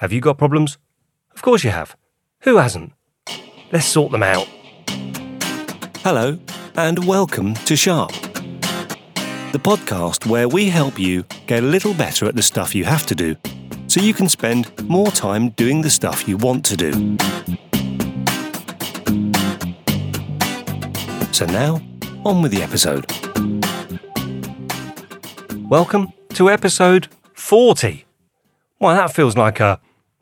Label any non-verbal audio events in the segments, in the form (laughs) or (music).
Have you got problems? Of course you have. Who hasn't? Let's sort them out. Hello, and welcome to Sharp, the podcast where we help you get a little better at the stuff you have to do so you can spend more time doing the stuff you want to do. So now, on with the episode. Welcome to episode 40. Well, that feels like a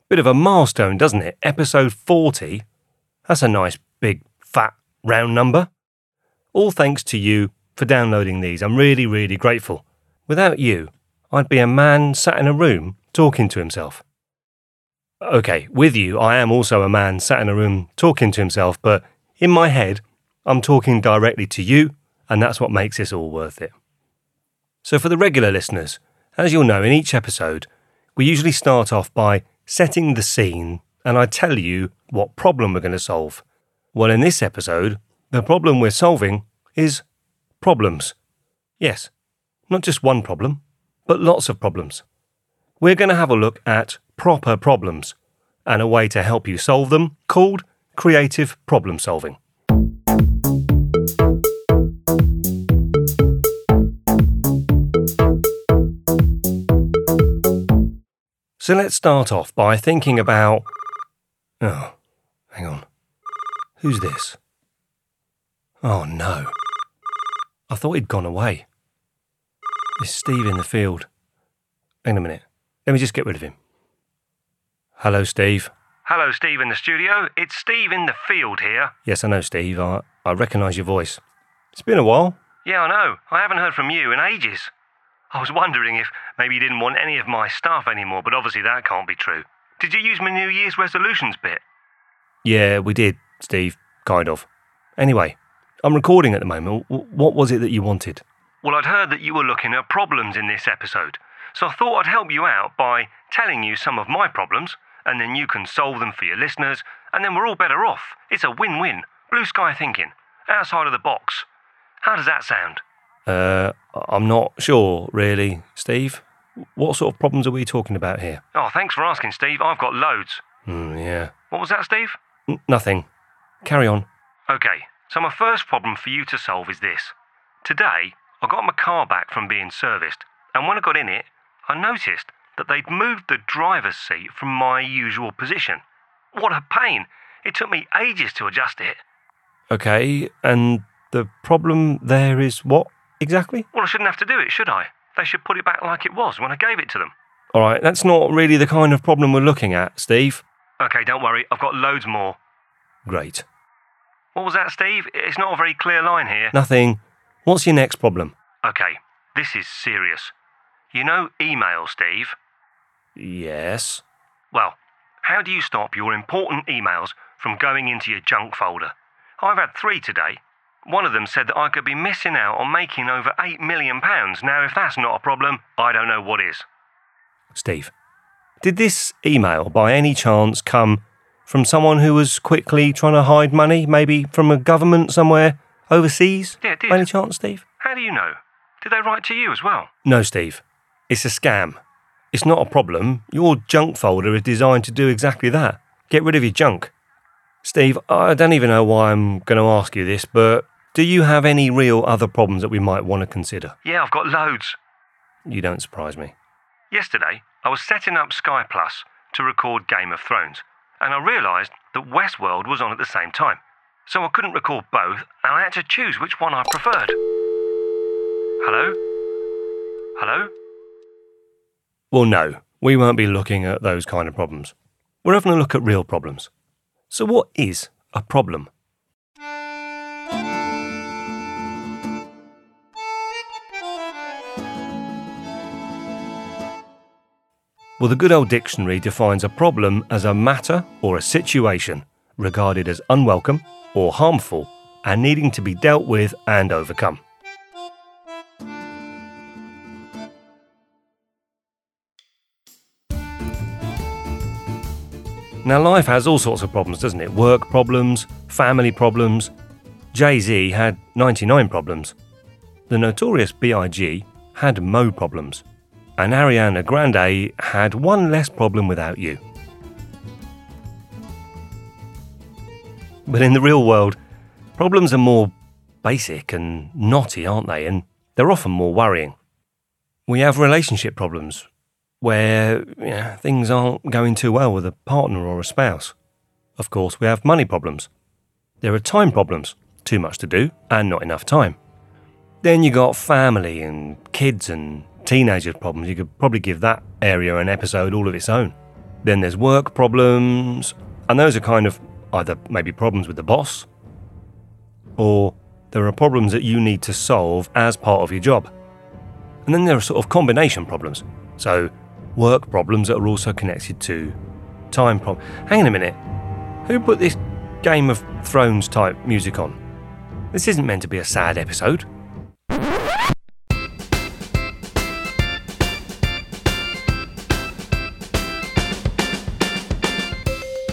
bit of a milestone, doesn't it? Episode 40. That's a nice, big, fat, round number. All thanks to you for downloading these. I'm really, really grateful. Without you, I'd be a man sat in a room talking to himself. Okay, with you, I am also a man sat in a room talking to himself, but in my head, I'm talking directly to you, and that's what makes this all worth it. So, for the regular listeners, as you'll know, in each episode, we usually start off by setting the scene and I tell you what problem we're going to solve. Well, in this episode, the problem we're solving is problems. Yes, not just one problem, but lots of problems. We're going to have a look at proper problems and a way to help you solve them called creative problem solving. So let's start off by thinking about. Oh, hang on. Who's this? Oh no. I thought he'd gone away. It's Steve in the field. Hang on a minute. Let me just get rid of him. Hello, Steve. Hello, Steve in the studio. It's Steve in the field here. Yes, I know, Steve. I, I recognise your voice. It's been a while. Yeah, I know. I haven't heard from you in ages. I was wondering if maybe you didn't want any of my stuff anymore, but obviously that can't be true. Did you use my New Year's resolutions bit? Yeah, we did, Steve. Kind of. Anyway, I'm recording at the moment. What was it that you wanted? Well, I'd heard that you were looking at problems in this episode, so I thought I'd help you out by telling you some of my problems, and then you can solve them for your listeners, and then we're all better off. It's a win win. Blue sky thinking. Outside of the box. How does that sound? Uh, I'm not sure, really, Steve. What sort of problems are we talking about here? Oh, thanks for asking, Steve. I've got loads. Mm, yeah. What was that, Steve? N- nothing. Carry on. Okay, so my first problem for you to solve is this. Today, I got my car back from being serviced, and when I got in it, I noticed that they'd moved the driver's seat from my usual position. What a pain! It took me ages to adjust it. Okay, and the problem there is what? Exactly? Well, I shouldn't have to do it, should I? They should put it back like it was when I gave it to them. All right, that's not really the kind of problem we're looking at, Steve. Okay, don't worry, I've got loads more. Great. What was that, Steve? It's not a very clear line here. Nothing. What's your next problem? Okay, this is serious. You know email, Steve? Yes. Well, how do you stop your important emails from going into your junk folder? I've had three today, one of them said that I could be missing out on making over £8 million. Now, if that's not a problem, I don't know what is. Steve, did this email by any chance come from someone who was quickly trying to hide money, maybe from a government somewhere overseas? Yeah, it did. By any chance, Steve? How do you know? Did they write to you as well? No, Steve. It's a scam. It's not a problem. Your junk folder is designed to do exactly that. Get rid of your junk. Steve, I don't even know why I'm going to ask you this, but do you have any real other problems that we might want to consider? Yeah, I've got loads. You don't surprise me. Yesterday, I was setting up Sky Plus to record Game of Thrones, and I realised that Westworld was on at the same time. So I couldn't record both, and I had to choose which one I preferred. Hello? Hello? Well, no, we won't be looking at those kind of problems. We're having a look at real problems. So, what is a problem? Well, the good old dictionary defines a problem as a matter or a situation regarded as unwelcome or harmful and needing to be dealt with and overcome. Now, life has all sorts of problems, doesn't it? Work problems, family problems. Jay Z had 99 problems. The notorious B.I.G. had Mo problems and Ariana Grande had one less problem without you. But in the real world, problems are more basic and knotty, aren't they? And they're often more worrying. We have relationship problems where you know, things aren't going too well with a partner or a spouse. Of course, we have money problems. There are time problems too much to do and not enough time. Then you got family and kids and teenagers problems. You could probably give that area an episode all of its own. Then there's work problems, and those are kind of either maybe problems with the boss, or there are problems that you need to solve as part of your job. And then there are sort of combination problems. So, work problems that are also connected to time problems. Hang on a minute. Who put this Game of Thrones type music on? This isn't meant to be a sad episode.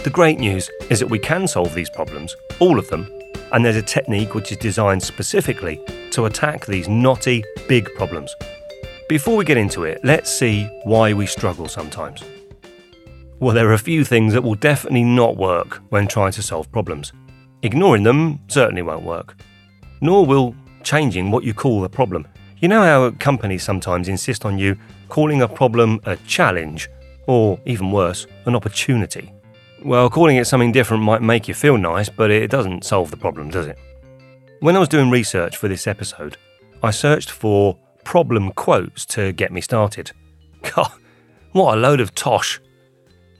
The great news is that we can solve these problems, all of them, and there's a technique which is designed specifically to attack these knotty, big problems. Before we get into it, let's see why we struggle sometimes. Well, there are a few things that will definitely not work when trying to solve problems. Ignoring them certainly won't work. Nor will changing what you call the problem. You know how companies sometimes insist on you calling a problem a challenge, or even worse, an opportunity. Well, calling it something different might make you feel nice, but it doesn't solve the problem, does it? When I was doing research for this episode, I searched for problem quotes to get me started. (laughs) God, what a load of tosh.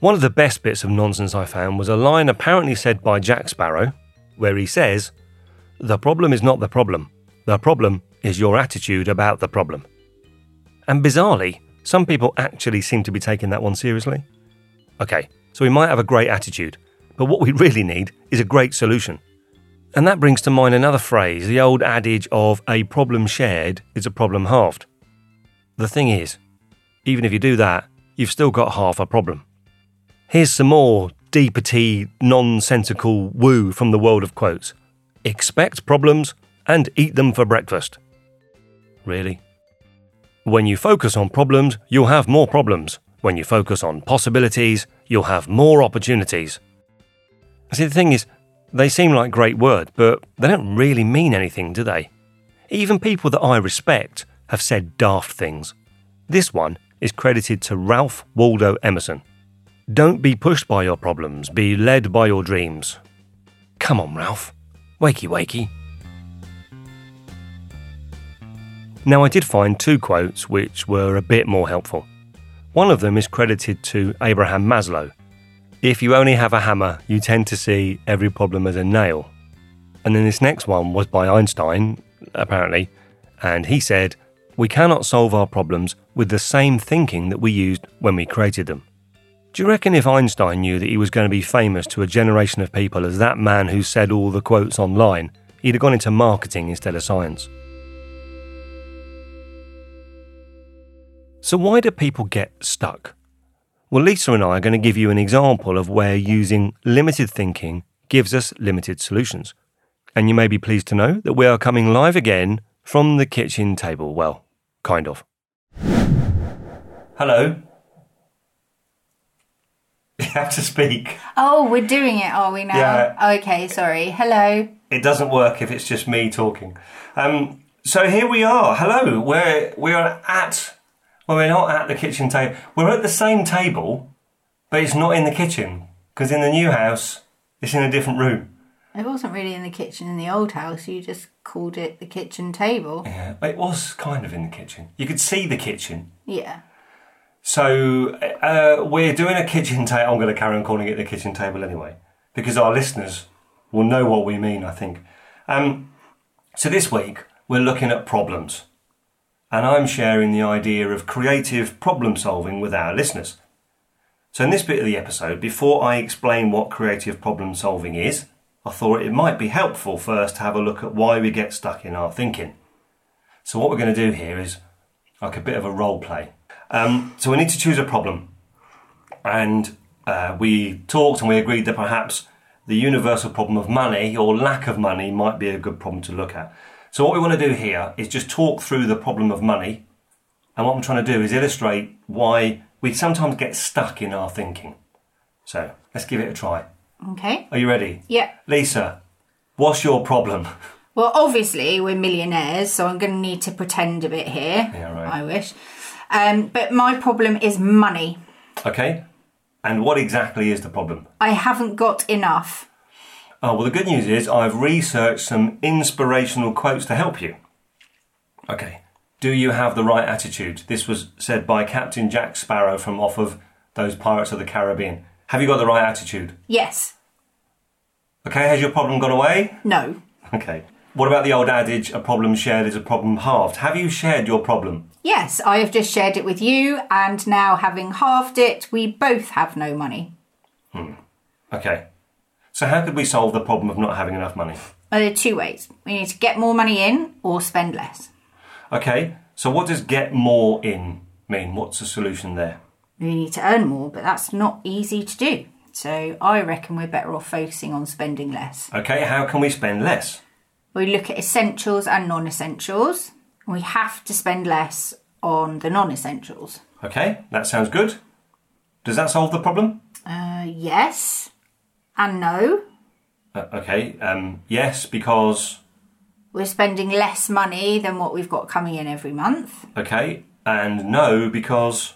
One of the best bits of nonsense I found was a line apparently said by Jack Sparrow, where he says, The problem is not the problem, the problem is your attitude about the problem. And bizarrely, some people actually seem to be taking that one seriously. Okay, so we might have a great attitude, but what we (laughs) really need is a great solution. And that brings to mind another phrase the old adage of a problem shared is a problem halved. The thing is, even if you do that, you've still got half a problem. Here's some more deeper tea, nonsensical woo from the world of quotes. Expect problems and eat them for breakfast. Really? When you focus on problems, you'll have more problems. When you focus on possibilities, you'll have more opportunities. See, the thing is, they seem like great words, but they don't really mean anything, do they? Even people that I respect have said daft things. This one is credited to Ralph Waldo Emerson. Don't be pushed by your problems, be led by your dreams. Come on, Ralph. Wakey, wakey. Now, I did find two quotes which were a bit more helpful. One of them is credited to Abraham Maslow. If you only have a hammer, you tend to see every problem as a nail. And then this next one was by Einstein, apparently, and he said, We cannot solve our problems with the same thinking that we used when we created them. Do you reckon if Einstein knew that he was going to be famous to a generation of people as that man who said all the quotes online, he'd have gone into marketing instead of science? So, why do people get stuck? Well, Lisa and I are going to give you an example of where using limited thinking gives us limited solutions. And you may be pleased to know that we are coming live again from the kitchen table. Well, kind of. Hello. (laughs) You have to speak. Oh, we're doing it, are we now? Yeah. Okay, sorry. Hello. It doesn't work if it's just me talking. Um, so here we are. Hello. We're we are at. Well, we're not at the kitchen table. We're at the same table, but it's not in the kitchen because in the new house it's in a different room. It wasn't really in the kitchen in the old house. You just called it the kitchen table. Yeah, it was kind of in the kitchen. You could see the kitchen. Yeah. So uh, we're doing a kitchen table. I'm going to carry on calling it the kitchen table anyway, because our listeners will know what we mean. I think. Um, so this week we're looking at problems, and I'm sharing the idea of creative problem solving with our listeners. So in this bit of the episode, before I explain what creative problem solving is, I thought it might be helpful first to have a look at why we get stuck in our thinking. So what we're going to do here is like a bit of a role play. Um, so we need to choose a problem. And uh, we talked and we agreed that perhaps the universal problem of money or lack of money might be a good problem to look at. So what we want to do here is just talk through the problem of money. And what I'm trying to do is illustrate why we sometimes get stuck in our thinking. So let's give it a try. Okay. Are you ready? Yeah. Lisa, what's your problem? (laughs) Well, obviously, we're millionaires, so I'm going to need to pretend a bit here. Yeah, right. I wish. Um, but my problem is money. Okay. And what exactly is the problem? I haven't got enough. Oh, well, the good news is I've researched some inspirational quotes to help you. Okay. Do you have the right attitude? This was said by Captain Jack Sparrow from off of those Pirates of the Caribbean. Have you got the right attitude? Yes. Okay, has your problem gone away? No. Okay. What about the old adage, a problem shared is a problem halved? Have you shared your problem? Yes, I have just shared it with you, and now having halved it, we both have no money. Hmm. Okay. So, how could we solve the problem of not having enough money? Well, there are two ways. We need to get more money in or spend less. Okay, so what does get more in mean? What's the solution there? We need to earn more, but that's not easy to do. So I reckon we're better off focusing on spending less. Okay, how can we spend less? We look at essentials and non essentials. We have to spend less on the non essentials. Okay, that sounds good. Does that solve the problem? Uh, yes and no. Uh, okay, um, yes, because. We're spending less money than what we've got coming in every month. Okay, and no, because.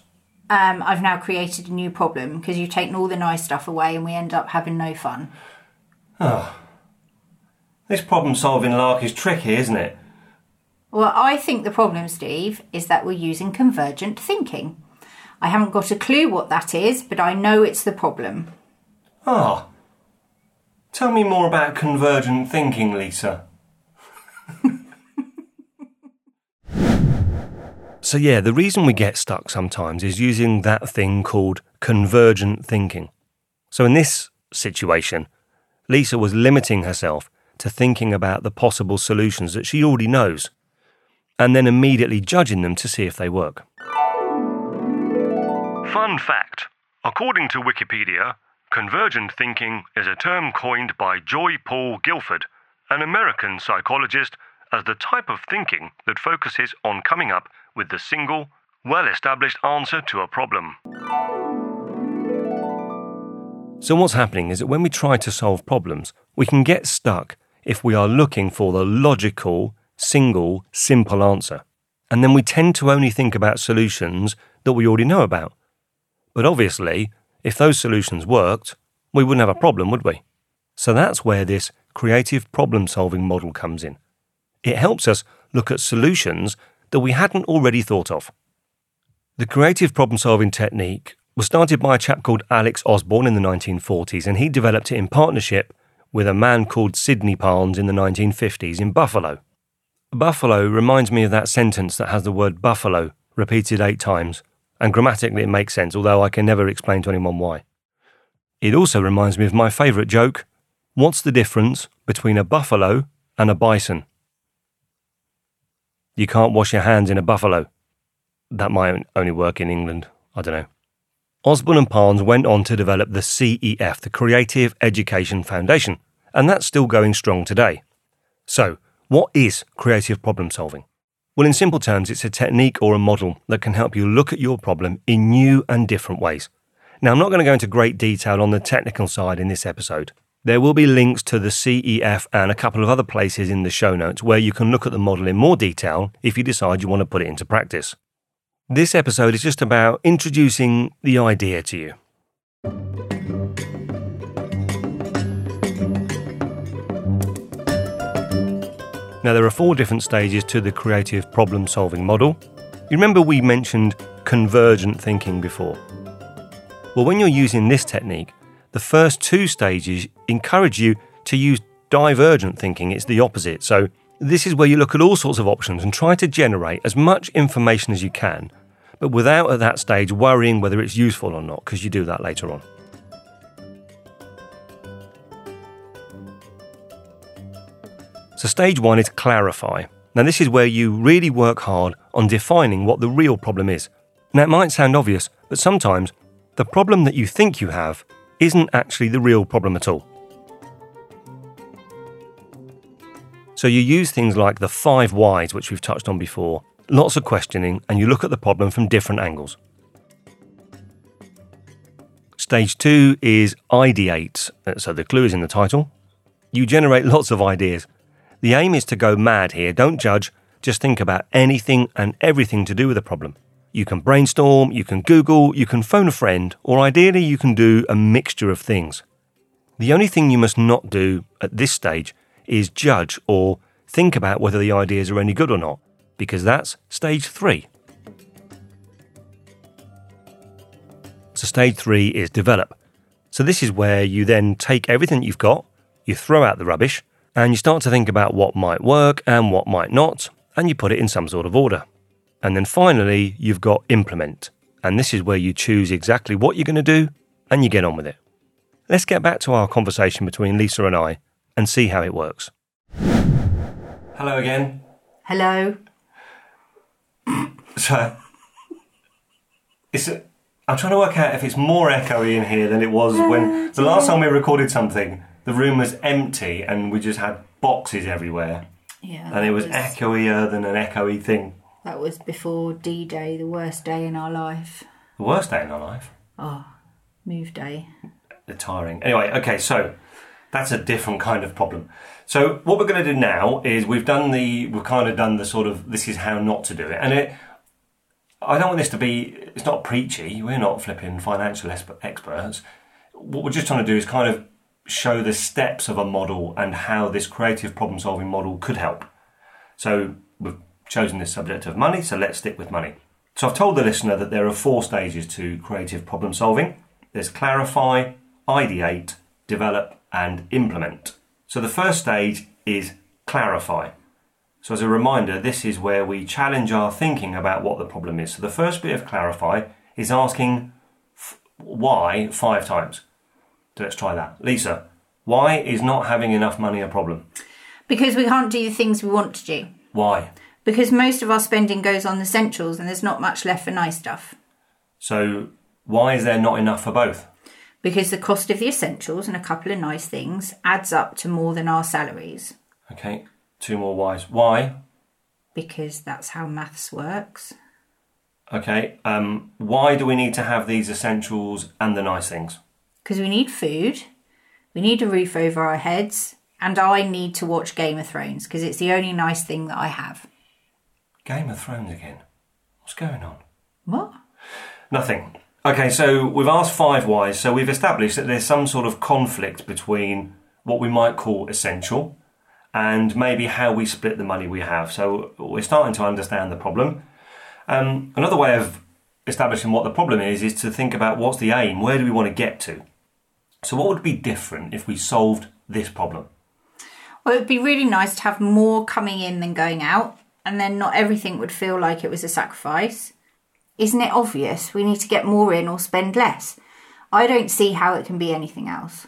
Um, I've now created a new problem because you've taken all the nice stuff away and we end up having no fun. Oh. This problem solving lark is tricky, isn't it? Well, I think the problem, Steve, is that we're using convergent thinking. I haven't got a clue what that is, but I know it's the problem. Ah. Tell me more about convergent thinking, Lisa. (laughs) so, yeah, the reason we get stuck sometimes is using that thing called convergent thinking. So, in this situation, Lisa was limiting herself to thinking about the possible solutions that she already knows and then immediately judging them to see if they work. Fun fact according to Wikipedia, convergent thinking is a term coined by Joy Paul Guilford, an American psychologist, as the type of thinking that focuses on coming up with the single, well established answer to a problem. So, what's happening is that when we try to solve problems, we can get stuck if we are looking for the logical, single, simple answer. And then we tend to only think about solutions that we already know about. But obviously, if those solutions worked, we wouldn't have a problem, would we? So that's where this creative problem solving model comes in. It helps us look at solutions that we hadn't already thought of. The creative problem solving technique was started by a chap called Alex Osborn in the 1940s, and he developed it in partnership with a man called Sidney Parnes in the 1950s in Buffalo. Buffalo reminds me of that sentence that has the word buffalo repeated eight times, and grammatically it makes sense, although I can never explain to anyone why. It also reminds me of my favourite joke what's the difference between a buffalo and a bison? You can't wash your hands in a buffalo. That might only work in England. I don't know. Osborn and Parnes went on to develop the CEF, the Creative Education Foundation, and that's still going strong today. So, what is creative problem solving? Well, in simple terms, it's a technique or a model that can help you look at your problem in new and different ways. Now, I'm not going to go into great detail on the technical side in this episode. There will be links to the CEF and a couple of other places in the show notes where you can look at the model in more detail if you decide you want to put it into practice. This episode is just about introducing the idea to you. Now, there are four different stages to the creative problem solving model. You remember we mentioned convergent thinking before? Well, when you're using this technique, the first two stages encourage you to use divergent thinking. It's the opposite. So, this is where you look at all sorts of options and try to generate as much information as you can, but without at that stage worrying whether it's useful or not, because you do that later on. So, stage one is clarify. Now, this is where you really work hard on defining what the real problem is. Now, it might sound obvious, but sometimes the problem that you think you have isn't actually the real problem at all. So, you use things like the five whys, which we've touched on before, lots of questioning, and you look at the problem from different angles. Stage two is ideate. So the clue is in the title. You generate lots of ideas. The aim is to go mad here. Don't judge. Just think about anything and everything to do with a problem. You can brainstorm, you can Google, you can phone a friend, or ideally you can do a mixture of things. The only thing you must not do at this stage is judge or think about whether the ideas are any good or not, because that's stage three. So, stage three is develop. So, this is where you then take everything you've got, you throw out the rubbish, and you start to think about what might work and what might not, and you put it in some sort of order. And then finally, you've got implement. And this is where you choose exactly what you're going to do and you get on with it. Let's get back to our conversation between Lisa and I and see how it works. Hello again. Hello. (coughs) So, it's, I'm trying to work out if it's more echoey in here than it was when oh, the last time we recorded something, the room was empty and we just had boxes everywhere. Yeah. And it was echoier than an echoey thing. That was before D Day, the worst day in our life. The worst day in our life. Ah. Move day. the tiring. Anyway, okay, so that's a different kind of problem. So what we're going to do now is we've done the we've kind of done the sort of this is how not to do it, and it. I don't want this to be. It's not preachy. We're not flipping financial experts. What we're just trying to do is kind of show the steps of a model and how this creative problem solving model could help. So we've chosen this subject of money, so let's stick with money. So I've told the listener that there are four stages to creative problem solving. There's clarify, ideate, develop, and implement. So the first stage is clarify. So as a reminder, this is where we challenge our thinking about what the problem is. So the first bit of clarify is asking f- why five times. Let's try that. Lisa, why is not having enough money a problem? Because we can't do the things we want to do. Why? Because most of our spending goes on essentials and there's not much left for nice stuff. So why is there not enough for both? Because the cost of the essentials and a couple of nice things adds up to more than our salaries. Okay, two more whys. Why? Because that's how maths works. Okay, um, why do we need to have these essentials and the nice things? Because we need food, we need a roof over our heads, and I need to watch Game of Thrones because it's the only nice thing that I have. Game of Thrones again. What's going on? What? Nothing. Okay, so we've asked five whys. So we've established that there's some sort of conflict between what we might call essential and maybe how we split the money we have. So we're starting to understand the problem. Um, another way of establishing what the problem is is to think about what's the aim, where do we want to get to? So, what would be different if we solved this problem? Well, it would be really nice to have more coming in than going out, and then not everything would feel like it was a sacrifice. Isn't it obvious we need to get more in or spend less? I don't see how it can be anything else.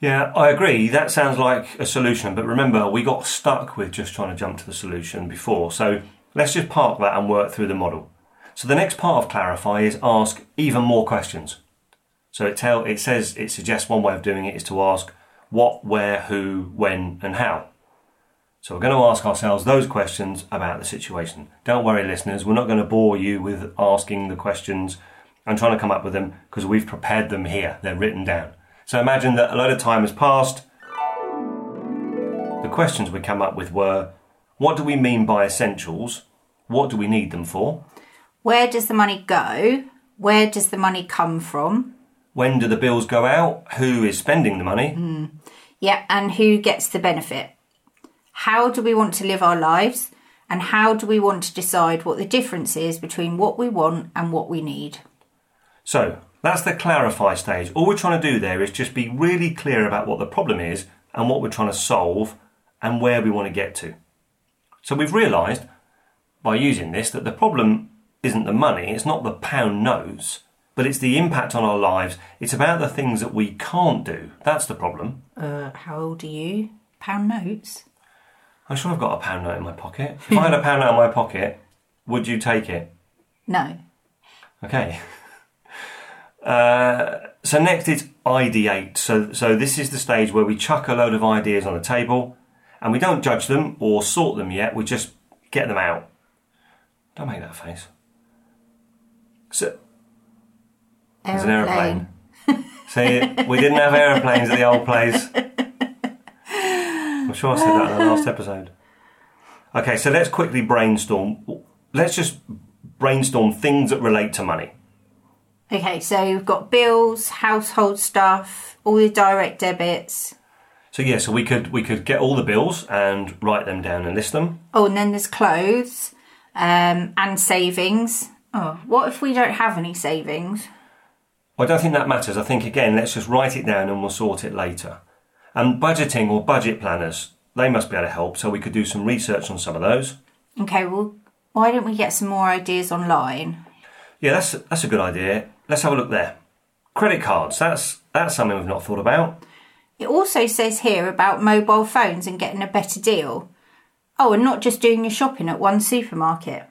Yeah, I agree. That sounds like a solution, but remember, we got stuck with just trying to jump to the solution before. So let's just park that and work through the model. So the next part of clarify is ask even more questions. So it tell it says it suggests one way of doing it is to ask what, where, who, when, and how. So we're going to ask ourselves those questions about the situation. Don't worry, listeners, we're not going to bore you with asking the questions and trying to come up with them because we've prepared them here. They're written down. So imagine that a lot of time has passed. The questions we come up with were what do we mean by essentials? What do we need them for? Where does the money go? Where does the money come from? When do the bills go out? Who is spending the money? Hmm. Yeah, and who gets the benefit? How do we want to live our lives? And how do we want to decide what the difference is between what we want and what we need? So that's the clarify stage. All we're trying to do there is just be really clear about what the problem is and what we're trying to solve and where we want to get to. So we've realised by using this that the problem isn't the money, it's not the pound notes, but it's the impact on our lives. It's about the things that we can't do. That's the problem. Uh, how old are you? Pound notes? I'm sure I've got a pound note in my pocket. If I had a pound note in my pocket, would you take it? No. Okay. (laughs) Uh, so next is ideate. So so this is the stage where we chuck a load of ideas on the table, and we don't judge them or sort them yet. We just get them out. Don't make that face. So there's an aeroplane. See, we didn't have aeroplanes at the old place. I'm sure I said that in the last episode. Okay, so let's quickly brainstorm. Let's just brainstorm things that relate to money. Okay, so we've got bills, household stuff, all the direct debits. So yeah, so we could we could get all the bills and write them down and list them. Oh, and then there's clothes um, and savings. Oh, what if we don't have any savings? I don't think that matters. I think again, let's just write it down and we'll sort it later. And budgeting or budget planners, they must be able to help. So we could do some research on some of those. Okay, well, why don't we get some more ideas online? Yeah, that's that's a good idea. Let's have a look there. Credit cards. That's that's something we've not thought about. It also says here about mobile phones and getting a better deal. Oh, and not just doing your shopping at one supermarket.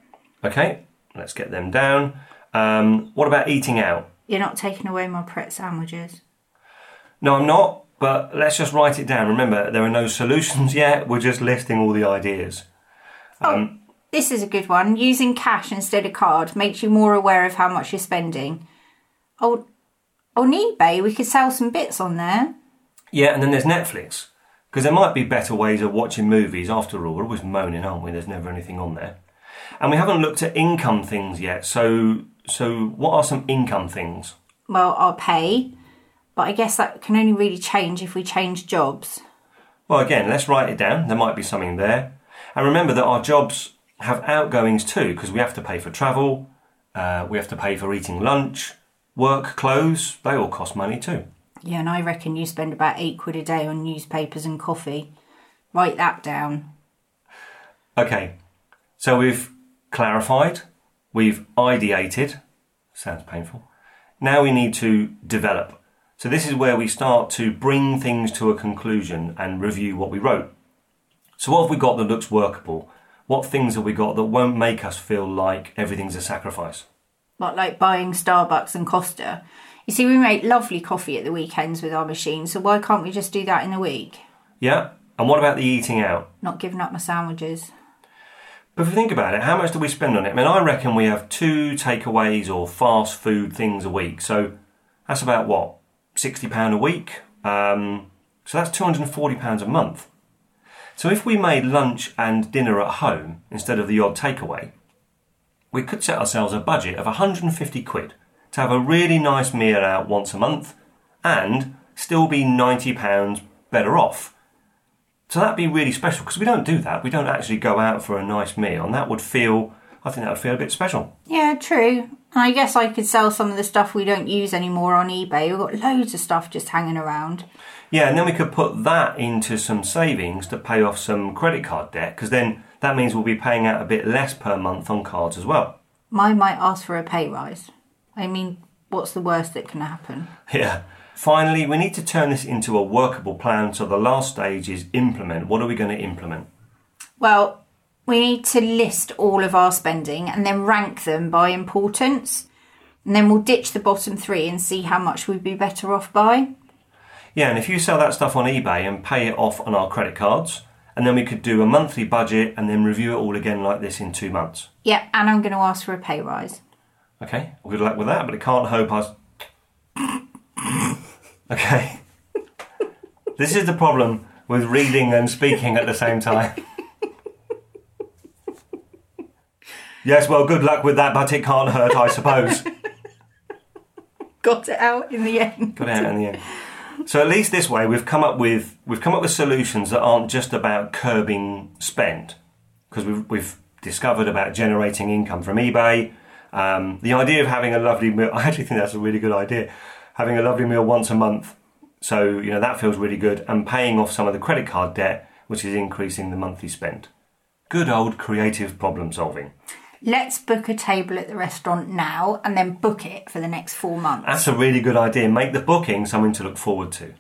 Okay, let's get them down. Um, what about eating out? You're not taking away my Pret sandwiches. No, I'm not. But let's just write it down. Remember, there are no solutions (laughs) yet. We're just listing all the ideas. Um, This is a good one. Using cash instead of card makes you more aware of how much you're spending. Oh, on eBay, we could sell some bits on there. Yeah, and then there's Netflix. Because there might be better ways of watching movies. After all, we're always moaning, aren't we? There's never anything on there. And we haven't looked at income things yet. So, so what are some income things? Well, our pay, but I guess that can only really change if we change jobs. Well, again, let's write it down. There might be something there. And remember that our jobs have outgoings too, because we have to pay for travel, uh, we have to pay for eating lunch, work clothes. They all cost money too. Yeah, and I reckon you spend about eight quid a day on newspapers and coffee. Write that down. Okay, so we've clarified, we've ideated, sounds painful. Now we need to develop. So this is where we start to bring things to a conclusion and review what we wrote. So what have we got that looks workable? What things have we got that won't make us feel like everything's a sacrifice? What, like buying Starbucks and Costa? You see, we make lovely coffee at the weekends with our machine, so why can't we just do that in the week? Yeah? And what about the eating out? Not giving up my sandwiches. But if you think about it, how much do we spend on it? I mean, I reckon we have two takeaways or fast food things a week. So that's about what? £60 a week? Um, so that's £240 a month. So if we made lunch and dinner at home instead of the odd takeaway, we could set ourselves a budget of 150 quid to have a really nice meal out once a month and still be £90 better off. So that'd be really special because we don't do that. We don't actually go out for a nice meal, and that would feel, I think that would feel a bit special. Yeah, true. I guess I could sell some of the stuff we don't use anymore on eBay. We've got loads of stuff just hanging around. Yeah, and then we could put that into some savings to pay off some credit card debt because then that means we'll be paying out a bit less per month on cards as well. Mine might ask for a pay rise. I mean, what's the worst that can happen? (laughs) Yeah. Finally, we need to turn this into a workable plan. So the last stage is implement. What are we going to implement? Well, we need to list all of our spending and then rank them by importance. And then we'll ditch the bottom three and see how much we'd be better off by. Yeah, and if you sell that stuff on eBay and pay it off on our credit cards, and then we could do a monthly budget and then review it all again like this in two months. Yeah, and I'm going to ask for a pay rise. Okay, well, good luck with that, but it can't hope us. Okay. (laughs) this is the problem with reading and speaking at the same time. yes, well, good luck with that, but it can't hurt, I suppose. (laughs) Got it out in the end. Got it out in the end. So at least this way, we've come up with we've come up with solutions that aren't just about curbing spend, because we've we've discovered about generating income from eBay. Um, the idea of having a lovely meal, I actually think that's a really good idea. Having a lovely meal once a month, so you know that feels really good, and paying off some of the credit card debt, which is increasing the monthly spend. Good old creative problem solving. Let's book a table at the restaurant now and then book it for the next four months. That's a really good idea. Make the booking something to look forward to.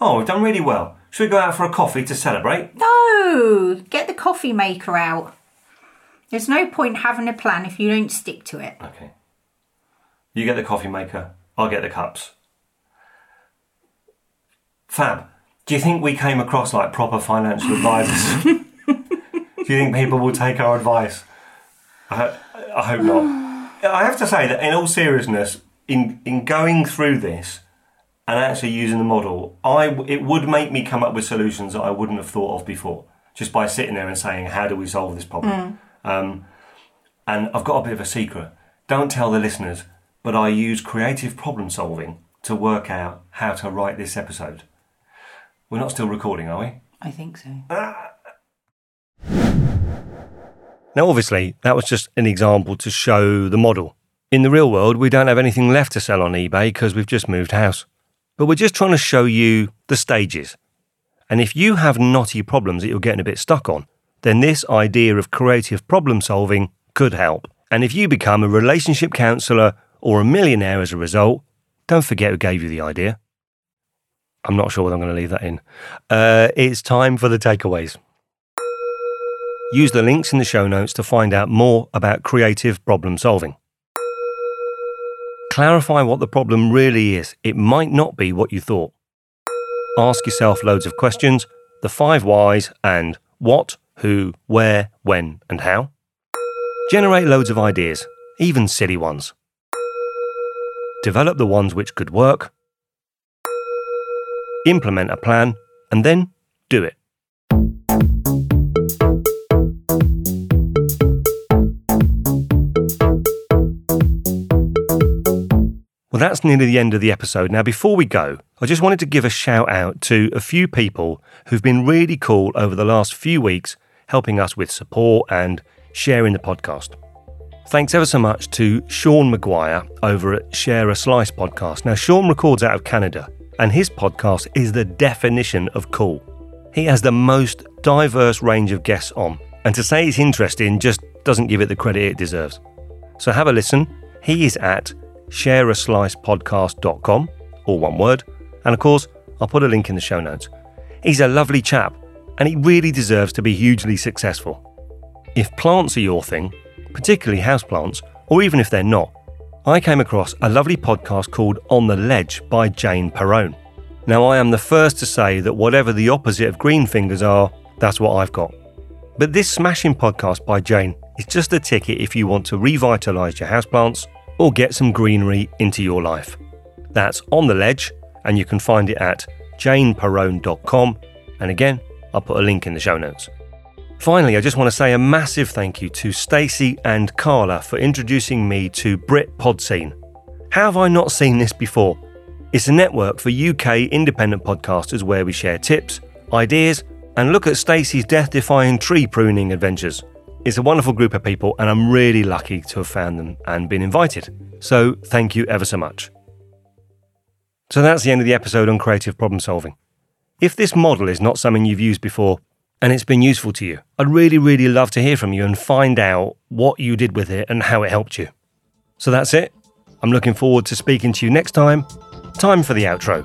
Oh, we've done really well. Should we go out for a coffee to celebrate? No! Get the coffee maker out. There's no point having a plan if you don't stick to it. Okay. You get the coffee maker, I'll get the cups. Fab. Do you think we came across like proper financial advisors? (laughs) Do you think people will take our advice? I, I hope not. I have to say that in all seriousness, in, in going through this, and actually using the model, I it would make me come up with solutions that I wouldn't have thought of before, just by sitting there and saying, "How do we solve this problem?" Um, and I've got a bit of a secret. Don't tell the listeners, but I use creative problem solving to work out how to write this episode. We're not still recording, are we? I think so. Now, obviously, that was just an example to show the model. In the real world, we don't have anything left to sell on eBay because we've just moved house. But we're just trying to show you the stages. And if you have knotty problems that you're getting a bit stuck on, then this idea of creative problem solving could help. And if you become a relationship counsellor or a millionaire as a result, don't forget who gave you the idea. I'm not sure whether I'm going to leave that in. Uh, it's time for the takeaways. Use the links in the show notes to find out more about creative problem solving. Clarify what the problem really is. It might not be what you thought. Ask yourself loads of questions, the five whys, and what, who, where, when, and how. Generate loads of ideas, even silly ones. Develop the ones which could work. Implement a plan, and then do it. Well, that's nearly the end of the episode. Now, before we go, I just wanted to give a shout out to a few people who've been really cool over the last few weeks, helping us with support and sharing the podcast. Thanks ever so much to Sean Maguire over at Share a Slice podcast. Now, Sean records out of Canada, and his podcast is the definition of cool. He has the most diverse range of guests on, and to say he's interesting just doesn't give it the credit it deserves. So have a listen. He is at shareaslicepodcast.com, all one word. And of course, I'll put a link in the show notes. He's a lovely chap, and he really deserves to be hugely successful. If plants are your thing, particularly houseplants, or even if they're not, I came across a lovely podcast called On the Ledge by Jane Perrone. Now, I am the first to say that whatever the opposite of green fingers are, that's what I've got. But this smashing podcast by Jane is just a ticket if you want to revitalise your houseplants or get some greenery into your life. That's On the Ledge, and you can find it at janeperrone.com. And again, I'll put a link in the show notes. Finally, I just want to say a massive thank you to Stacey and Carla for introducing me to Brit Podscene. How have I not seen this before? It's a network for UK independent podcasters where we share tips, ideas, and look at Stacey's death defying tree pruning adventures. It's a wonderful group of people, and I'm really lucky to have found them and been invited. So, thank you ever so much. So, that's the end of the episode on creative problem solving. If this model is not something you've used before and it's been useful to you, I'd really, really love to hear from you and find out what you did with it and how it helped you. So, that's it. I'm looking forward to speaking to you next time. Time for the outro.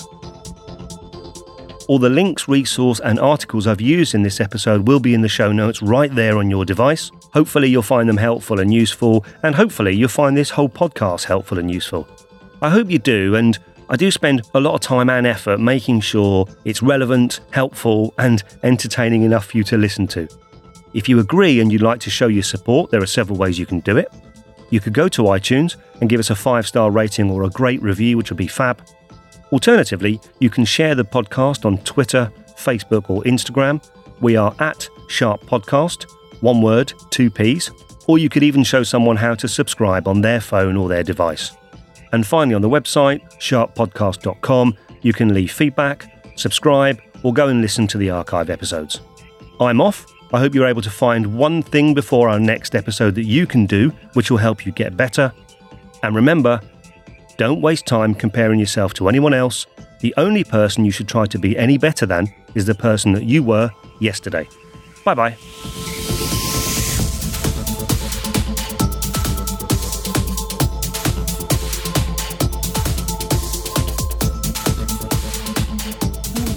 All the links, resource, and articles I've used in this episode will be in the show notes right there on your device. Hopefully, you'll find them helpful and useful, and hopefully, you'll find this whole podcast helpful and useful. I hope you do, and I do spend a lot of time and effort making sure it's relevant, helpful, and entertaining enough for you to listen to. If you agree and you'd like to show your support, there are several ways you can do it. You could go to iTunes and give us a five star rating or a great review, which would be fab. Alternatively, you can share the podcast on Twitter, Facebook, or Instagram. We are at Sharp Podcast, one word, two P's, or you could even show someone how to subscribe on their phone or their device. And finally, on the website, sharppodcast.com, you can leave feedback, subscribe, or go and listen to the archive episodes. I'm off. I hope you're able to find one thing before our next episode that you can do, which will help you get better. And remember, don't waste time comparing yourself to anyone else. The only person you should try to be any better than is the person that you were yesterday. Bye bye.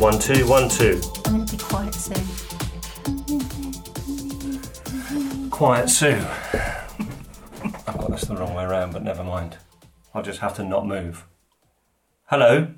One, two, one, two. I'm going to be quiet soon. Quiet Sue. I've got this the wrong way around, but never mind. I'll just have to not move. Hello?